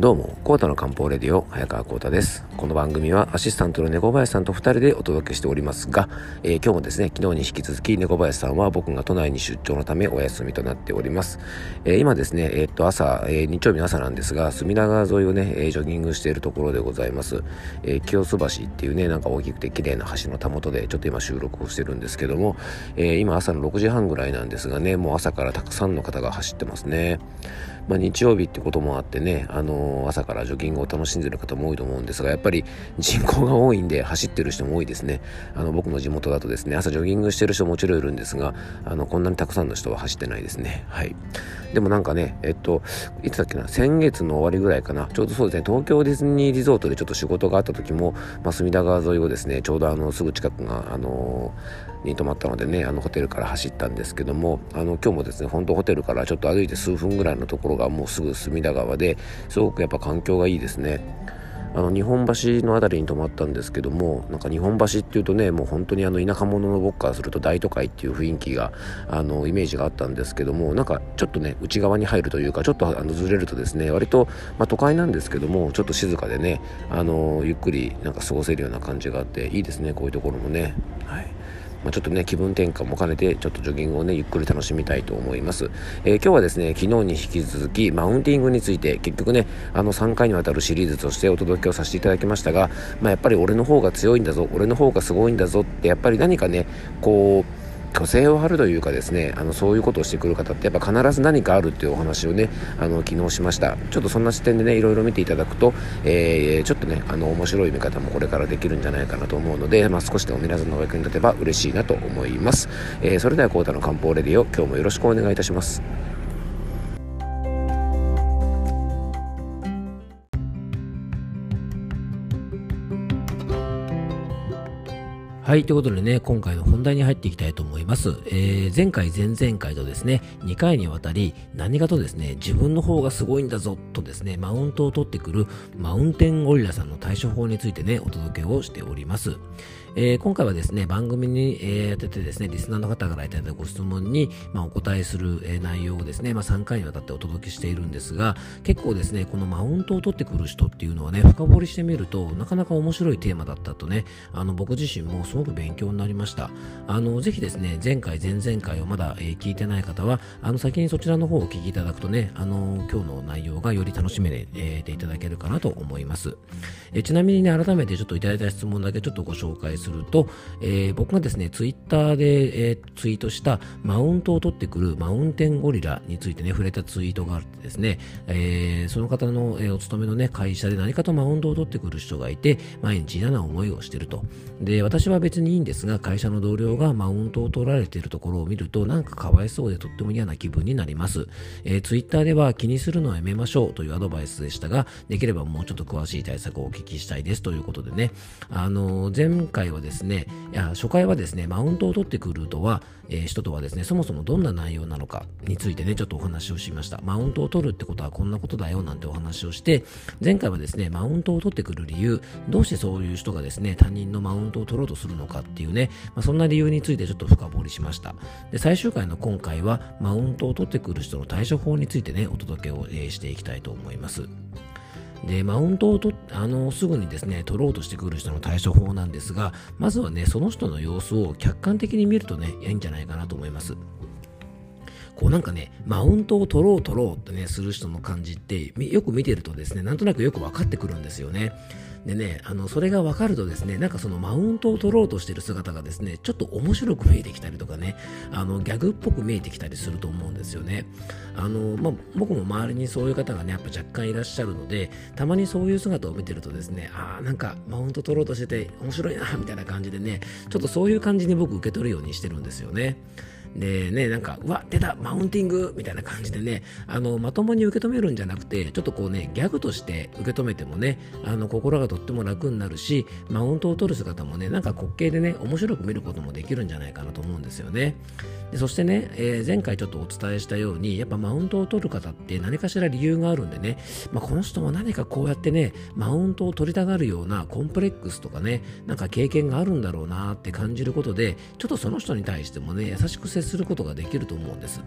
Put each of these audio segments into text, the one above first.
どうも、コータの漢方レディオ、早川コータです。この番組はアシスタントの猫林さんと2人でお届けしておりますが、えー、今日もですね、昨日に引き続き猫林さんは僕が都内に出張のためお休みとなっております。えー、今ですね、えー、っと朝、え日曜日の朝なんですが、隅田川沿いをね、えジョギングしているところでございます。え清洲橋っていうね、なんか大きくて綺麗な橋のたもとで、ちょっと今収録をしてるんですけども、え今朝の6時半ぐらいなんですがね、もう朝からたくさんの方が走ってますね。まあ、日曜日ってこともあってね、あのー、朝からジョギングを楽しんでる方も多いと思うんですが、やっぱり人口が多いんで走ってる人も多いですね。あの、僕の地元だとですね、朝ジョギングしてる人ももちろんいるんですが、あの、こんなにたくさんの人は走ってないですね。はい。でもなんかね、えっと、いつだっけな、先月の終わりぐらいかな、ちょうどそうですね、東京ディズニーリゾートでちょっと仕事があった時も、まあ、隅田川沿いをですね、ちょうどあの、すぐ近くが、あのー、に泊まったのでね、あの、ホテルから走ったんですけども、あの、今日もですね、本当ホテルからちょっと歩いて数分ぐらいのところがもうすぐ隅田川ですごくやっぱ環境がいいですね。あの日本橋の辺りに泊まったんですけどもなんか日本橋っていうとねもう本当にあの田舎者の僕からすると大都会っていう雰囲気があのイメージがあったんですけどもなんかちょっとね内側に入るというかちょっとあのずれるとですね割と、まあ、都会なんですけどもちょっと静かでねあのゆっくりなんか過ごせるような感じがあっていいですねこういうところもね。はいまあ、ちょっとね気分転換も兼ねてちょっとジョギングをねゆっくり楽しみたいと思います、えー、今日はですね昨日に引き続きマウンティングについて結局ねあの3回にわたるシリーズとしてお届けをさせていただきましたが、まあ、やっぱり俺の方が強いんだぞ俺の方がすごいんだぞってやっぱり何かねこう虚勢を張るというかですねあのそういうことをしてくる方ってやっぱ必ず何かあるっていうお話をねあの昨日しました。ちょっとそんな視点でねいろいろ見ていただくと、えー、ちょっとねあの面白い見方もこれからできるんじゃないかなと思うので、まあ、少しでも皆さんのお役に立てば嬉しいなと思います、えー、それではコータの漢方レディオ今日もよろしくお願いいたします。はい。ということでね、今回の本題に入っていきたいと思います。えー、前回、前々回とですね、2回にわたり、何かとですね、自分の方がすごいんだぞとですね、マウントを取ってくるマウンテンゴリラさんの対処法についてね、お届けをしております。えー、今回はですね、番組に、えー、当ててですね、リスナーの方からいただいたご質問に、まあ、お答えする、えー、内容をですね、まあ、3回にわたってお届けしているんですが、結構ですね、このマウントを取ってくる人っていうのはね、深掘りしてみると、なかなか面白いテーマだったとね、あの、僕自身もすごく勉強になりました。あの、ぜひですね、前回、前々回をまだ、えー、聞いてない方は、あの、先にそちらの方をお聞きいただくとね、あの、今日の内容がより楽しめて、えー、いただけるかなと思います。えー、ちなみにね、改めてちょっといただいた質問だけちょっとご紹介すると、えー、僕がですね、ツイッターで、えー、ツイートしたマウントを取ってくるマウンテンゴリラについてね、触れたツイートがあってですね、えー、その方の、えー、お勤めのね、会社で何かとマウントを取ってくる人がいて、毎日嫌な思いをしてると。で、私は別別にいいんですが、会社の同僚がマウントを取られているところを見ると、なんかかわいそうでとっても嫌な気分になります。えー、ツイッターでは気にするのはやめましょうというアドバイスでしたが、できればもうちょっと詳しい対策をお聞きしたいですということでね、あのー、前回はですね、いや初回はですね、マウントを取ってくるとは、えー、人とはですね、そもそもどんな内容なのかについてね、ちょっとお話をしました。マウントを取るってことはこんなことだよなんてお話をして、前回はですね、マウントを取ってくる理由、どうしてそういう人がですね、他人のマウントを取ろうとするののかっていうね、まあ、そんな理由についてちょっと深掘りしました。で、最終回の今回は、マウントを取ってくる人の対処法についてね、お届けを、え、していきたいと思います。で、マウントをとあのすぐにですね、取ろうとしてくる人の対処法なんですが、まずはね、その人の様子を客観的に見るとね、いいんじゃないかなと思います。こうなんかね、マウントを取ろう取ろうってね、する人の感じって、よく見てるとですね、なんとなくよく分かってくるんですよね。でね、あの、それが分かるとですね、なんかそのマウントを取ろうとしてる姿がですね、ちょっと面白く見えてきたりとかね、あの、ギャグっぽく見えてきたりすると思うんですよね。あの、まあ、僕も周りにそういう方がね、やっぱ若干いらっしゃるので、たまにそういう姿を見てるとですね、ああ、なんかマウント取ろうとしてて面白いな、みたいな感じでね、ちょっとそういう感じに僕受け取るようにしてるんですよね。でね、なんか、うわ、出た、マウンティングみたいな感じでね、あの、まともに受け止めるんじゃなくて、ちょっとこうね、ギャグとして受け止めてもね、あの、心がとっても楽になるし、マウントを取る姿もね、なんか滑稽でね、面白く見ることもできるんじゃないかなと思うんですよね。でそしてね、えー、前回ちょっとお伝えしたように、やっぱマウントを取る方って何かしら理由があるんでね、まあ、この人も何かこうやってね、マウントを取りたがるようなコンプレックスとかね、なんか経験があるんだろうなって感じることで、ちょっとその人に対してもね、優しく接することができると思うんです。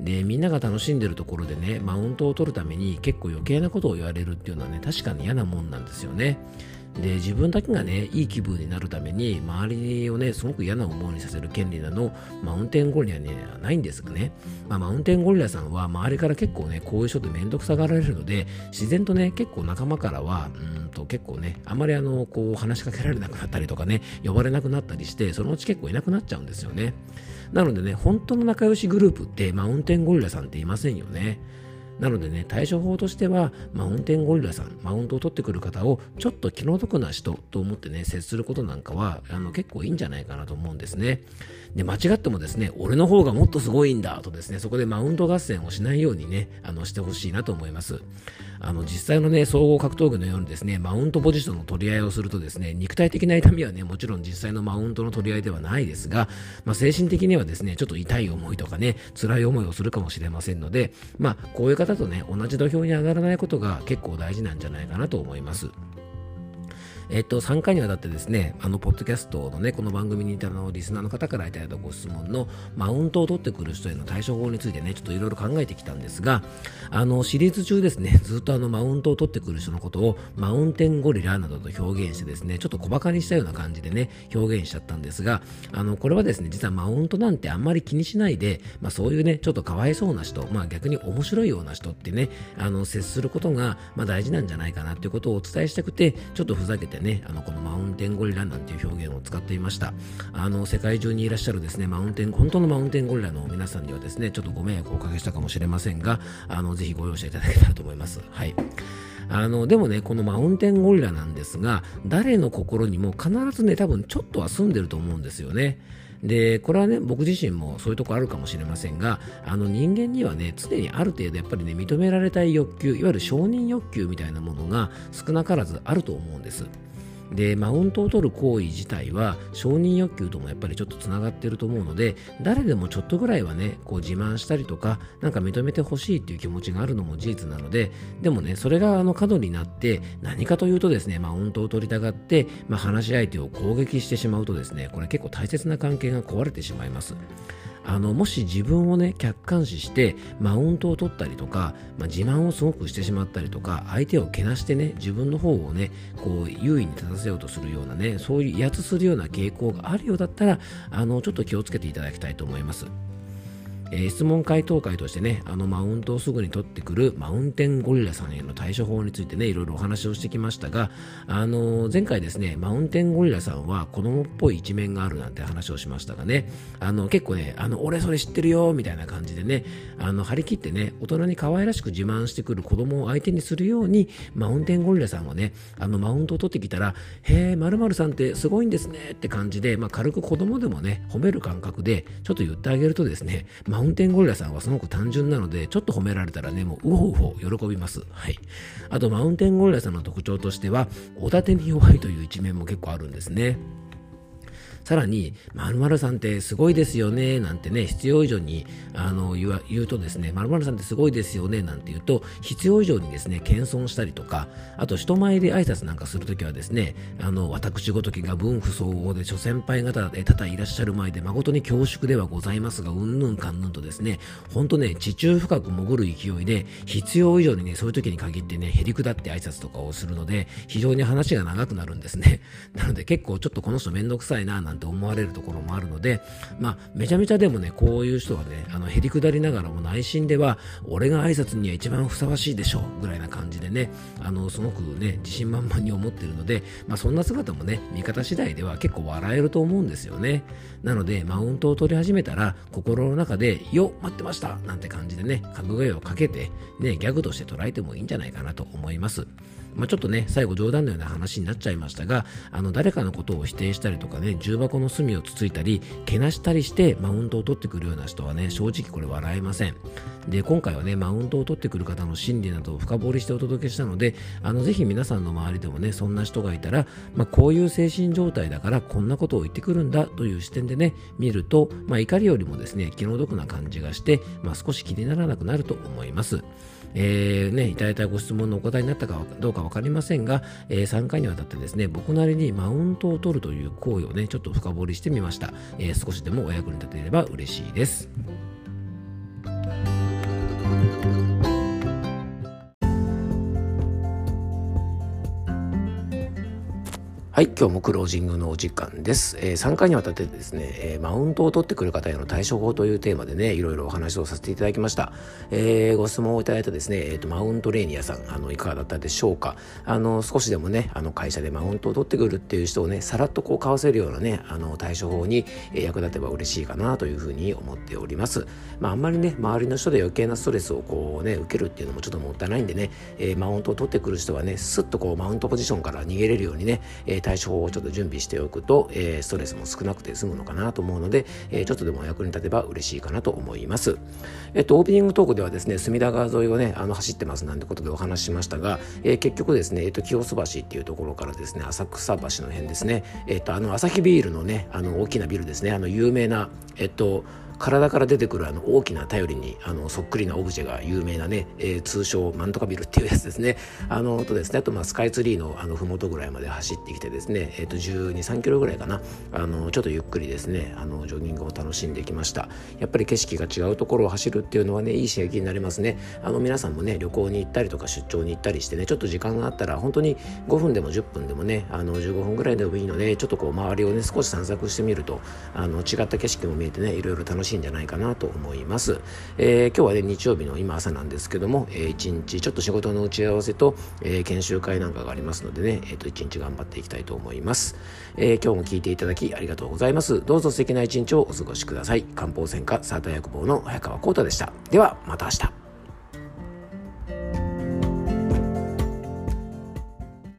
で、みんなが楽しんでるところでね、マウントを取るために結構余計なことを言われるっていうのはね、確かに嫌なもんなんですよね。で自分だけがねいい気分になるために周りをねすごく嫌な思いにさせる権利などマウンテンゴリラにはないんですがね、まあ、マウンテンゴリラさんは周りから結構ねこういう人って面倒くさがられるので自然とね結構仲間からはうんと結構ねあまりあのこう話しかけられなくなったりとかね呼ばれなくなったりしてそのうち結構いなくなっちゃうんですよね。なのでね本当の仲良しグループってマウンテンゴリラさんっていませんよね。なのでね、対処法としては、マウンテンゴリラさん、マウントを取ってくる方をちょっと気の毒な人と思ってね、接することなんかはあの結構いいんじゃないかなと思うんですね。で、間違ってもですね、俺の方がもっとすごいんだとですね、そこでマウント合戦をしないようにね、あのしてほしいなと思います。あの実際のね、総合格闘技のようにですね、マウントポジションの取り合いをするとですね、肉体的な痛みはね、もちろん実際のマウントの取り合いではないですが、まあ、精神的にはですね、ちょっと痛い思いとかね、辛い思いをするかもしれませんので、まあ、こういう方とね、同じ土俵に上がらないことが結構大事なんじゃないかなと思います。えっと、3回にわたってですね、あの、ポッドキャストのね、この番組にいたのリスナーの方からいただいたご質問の、マウントを取ってくる人への対処法についてね、ちょっといろいろ考えてきたんですが、あの、シリーズ中ですね、ずっとあの、マウントを取ってくる人のことを、マウンテンゴリラなどと表現してですね、ちょっと小馬鹿にしたような感じでね、表現しちゃったんですが、あの、これはですね、実はマウントなんてあんまり気にしないで、まあそういうね、ちょっとかわいそうな人、まあ逆に面白いような人ってね、あの、接することが、まあ大事なんじゃないかなっていうことをお伝えしたくて、ちょっとふざけてね、あの、このマウンテンゴリラなんていう表現を使っていました。あの世界中にいらっしゃるですねマウンテン本当のマウンテンゴリラの皆さんにはですねちょっとご迷惑をおかけしたかもしれませんがあのぜひご容赦いただけたらと思います。はい。あのでもねこのマウンテンゴリラなんですが誰の心にも必ずね多分ちょっとは住んでると思うんですよね。でこれはね僕自身もそういうとこあるかもしれませんがあの人間にはね常にある程度やっぱりね認められたい欲求いわゆる承認欲求みたいなものが少なからずあると思うんです。でマウントを取る行為自体は承認欲求ともやっぱりちょっとつながっていると思うので誰でもちょっとぐらいはねこう自慢したりとかなんか認めてほしいっていう気持ちがあるのも事実なのででもねそれがあの過度になって何かというとですねマウントを取りたがって、まあ、話し相手を攻撃してしまうとですねこれ結構大切な関係が壊れてしまいます。あのもし自分をね客観視してマウントを取ったりとか、まあ、自慢をすごくしてしまったりとか相手をけなしてね自分の方をねこう優位に立たせようとするようなねそういう威圧するような傾向があるようだったらあのちょっと気をつけていただきたいと思います。え、質問回答会としてね、あのマウントをすぐに取ってくるマウンテンゴリラさんへの対処法についてね、いろいろお話をしてきましたが、あの、前回ですね、マウンテンゴリラさんは子供っぽい一面があるなんて話をしましたがね、あの、結構ね、あの、俺それ知ってるよ、みたいな感じでね、あの、張り切ってね、大人に可愛らしく自慢してくる子供を相手にするように、マウンテンゴリラさんはね、あの、マウントを取ってきたら、へえ、〇〇さんってすごいんですねって感じで、まあ、軽く子供でもね、褒める感覚で、ちょっと言ってあげるとですね、マウンテンゴリラさんはすごく単純なので、ちょっと褒められたらね、もう、うほうほう喜びます。はい。あと、マウンテンゴリラさんの特徴としては、おだてに弱いという一面も結構あるんですね。さらに、〇〇さんってすごいですよね、なんてね、必要以上にあの言わ言うとですね、〇〇さんってすごいですよね、なんて言うと、必要以上にですね、謙遜したりとか、あと人前で挨拶なんかするときはですね、あの、私ごときが分不相応で諸先輩方で多々いらっしゃる前で誠に恐縮ではございますが、うんぬんかんぬんとですね、ほんとね、地中深く潜る勢いで、必要以上にね、そういう時に限ってね、へりくだって挨拶とかをするので、非常に話が長くなるんですね。なので結構ちょっとこの人めんどくさいな、なんなんて思われるところもあるので、まあ、めちゃめちゃでもね、こういう人はね、あの、へりくだりながらも内心では、俺が挨拶には一番ふさわしいでしょう、ぐらいな感じでね、あの、すごくね、自信満々に思ってるので、まあ、そんな姿もね、見方次第では結構笑えると思うんですよね。なので、マウントを取り始めたら、心の中で、よ、待ってましたなんて感じでね、格言をかけて、ね、ギャグとして捉えてもいいんじゃないかなと思います。まあ、ちょっとね、最後冗談のような話になっちゃいましたが、あの、誰かのことを否定したりとかね、箱の隅をつついたり、けなしたりしてマウントを取ってくるような人はね、正直これ笑えません。で、今回はね、マウントを取ってくる方の心理などを深掘りしてお届けしたので、あの、ぜひ皆さんの周りでもね、そんな人がいたら、まあ、こういう精神状態だからこんなことを言ってくるんだという視点でね、見ると、まあ、怒りよりもですね、気の毒な感じがして、まあ、少し気にならなくなると思います。えー、ね、いただいたご質問のお答えになったかどうか分かりませんが、えー、3回にわたってですね、僕なりにマウントを取るという行為をね、ちょっと深掘りしてみました。えー、少しでもお役に立てれば嬉しいです。はい、今日もクロージングのお時間です。えー、3回にわたってですね、えー、マウントを取ってくる方への対処法というテーマでね、いろいろお話をさせていただきました。えー、ご質問をいただいたですね、え、ー、と、マウントレーニアさん、あの、いかがだったでしょうか？あの、少しでもね、あの、会社でマウントを取ってくるっていう人をね、さらっとこう、かわせるようなね、あの、対処法に、役立てば嬉しいかなというふうに思っております。まあ、あんまりね、周りの人で余計なストレスをこうね、受けるっていうのもちょっともったいないんでね、えー、マウントを取ってくる人はね、すっとこう、マウントポジションから逃げれるようにね、え対処法をちょっと準備しておくと、えー、ストレスも少なくて済むのかなと思うので、えー、ちょっとでもお役に立てば嬉しいかなと思います。えっと、オープニングトークではですね、隅田川沿いをね、あの走ってますなんてことでお話ししましたが、えー、結局ですね、えっと、清洲橋っていうところからですね、浅草橋の辺ですね、えっと、あの、朝日ビールのね、あの、大きなビルですね、あの、有名な、えっと、体から出てくるあの大きな頼りにあのそっくりなオブジェが有名なね、えー、通称マントカビルっていうやつですね。あのとですねあとまあスカイツリーのあの麓ぐらいまで走ってきてですね、えー、と12、3キロぐらいかなあのちょっとゆっくりですねあのジョギングを楽しんできました。やっぱり景色が違うところを走るっていうのはねいい刺激になりますね。あの皆さんもね旅行に行ったりとか出張に行ったりしてねちょっと時間があったら本当に5分でも10分でもねあの15分ぐらいでもいいのでちょっとこう周りをね少し散策してみるとあの違った景色も見えてねいろいろ楽ししいんじゃないかなと思います。えー、今日はね、日曜日の今朝なんですけども、えー、一日ちょっと仕事の打ち合わせと、えー、研修会なんかがありますのでね、えっ、ー、と、一日頑張っていきたいと思います。え、今日も聞いていただきありがとうございます。どうぞ素敵な一日をお過ごしください。漢方専科サーター薬房の早川浩太でした。では、また明日。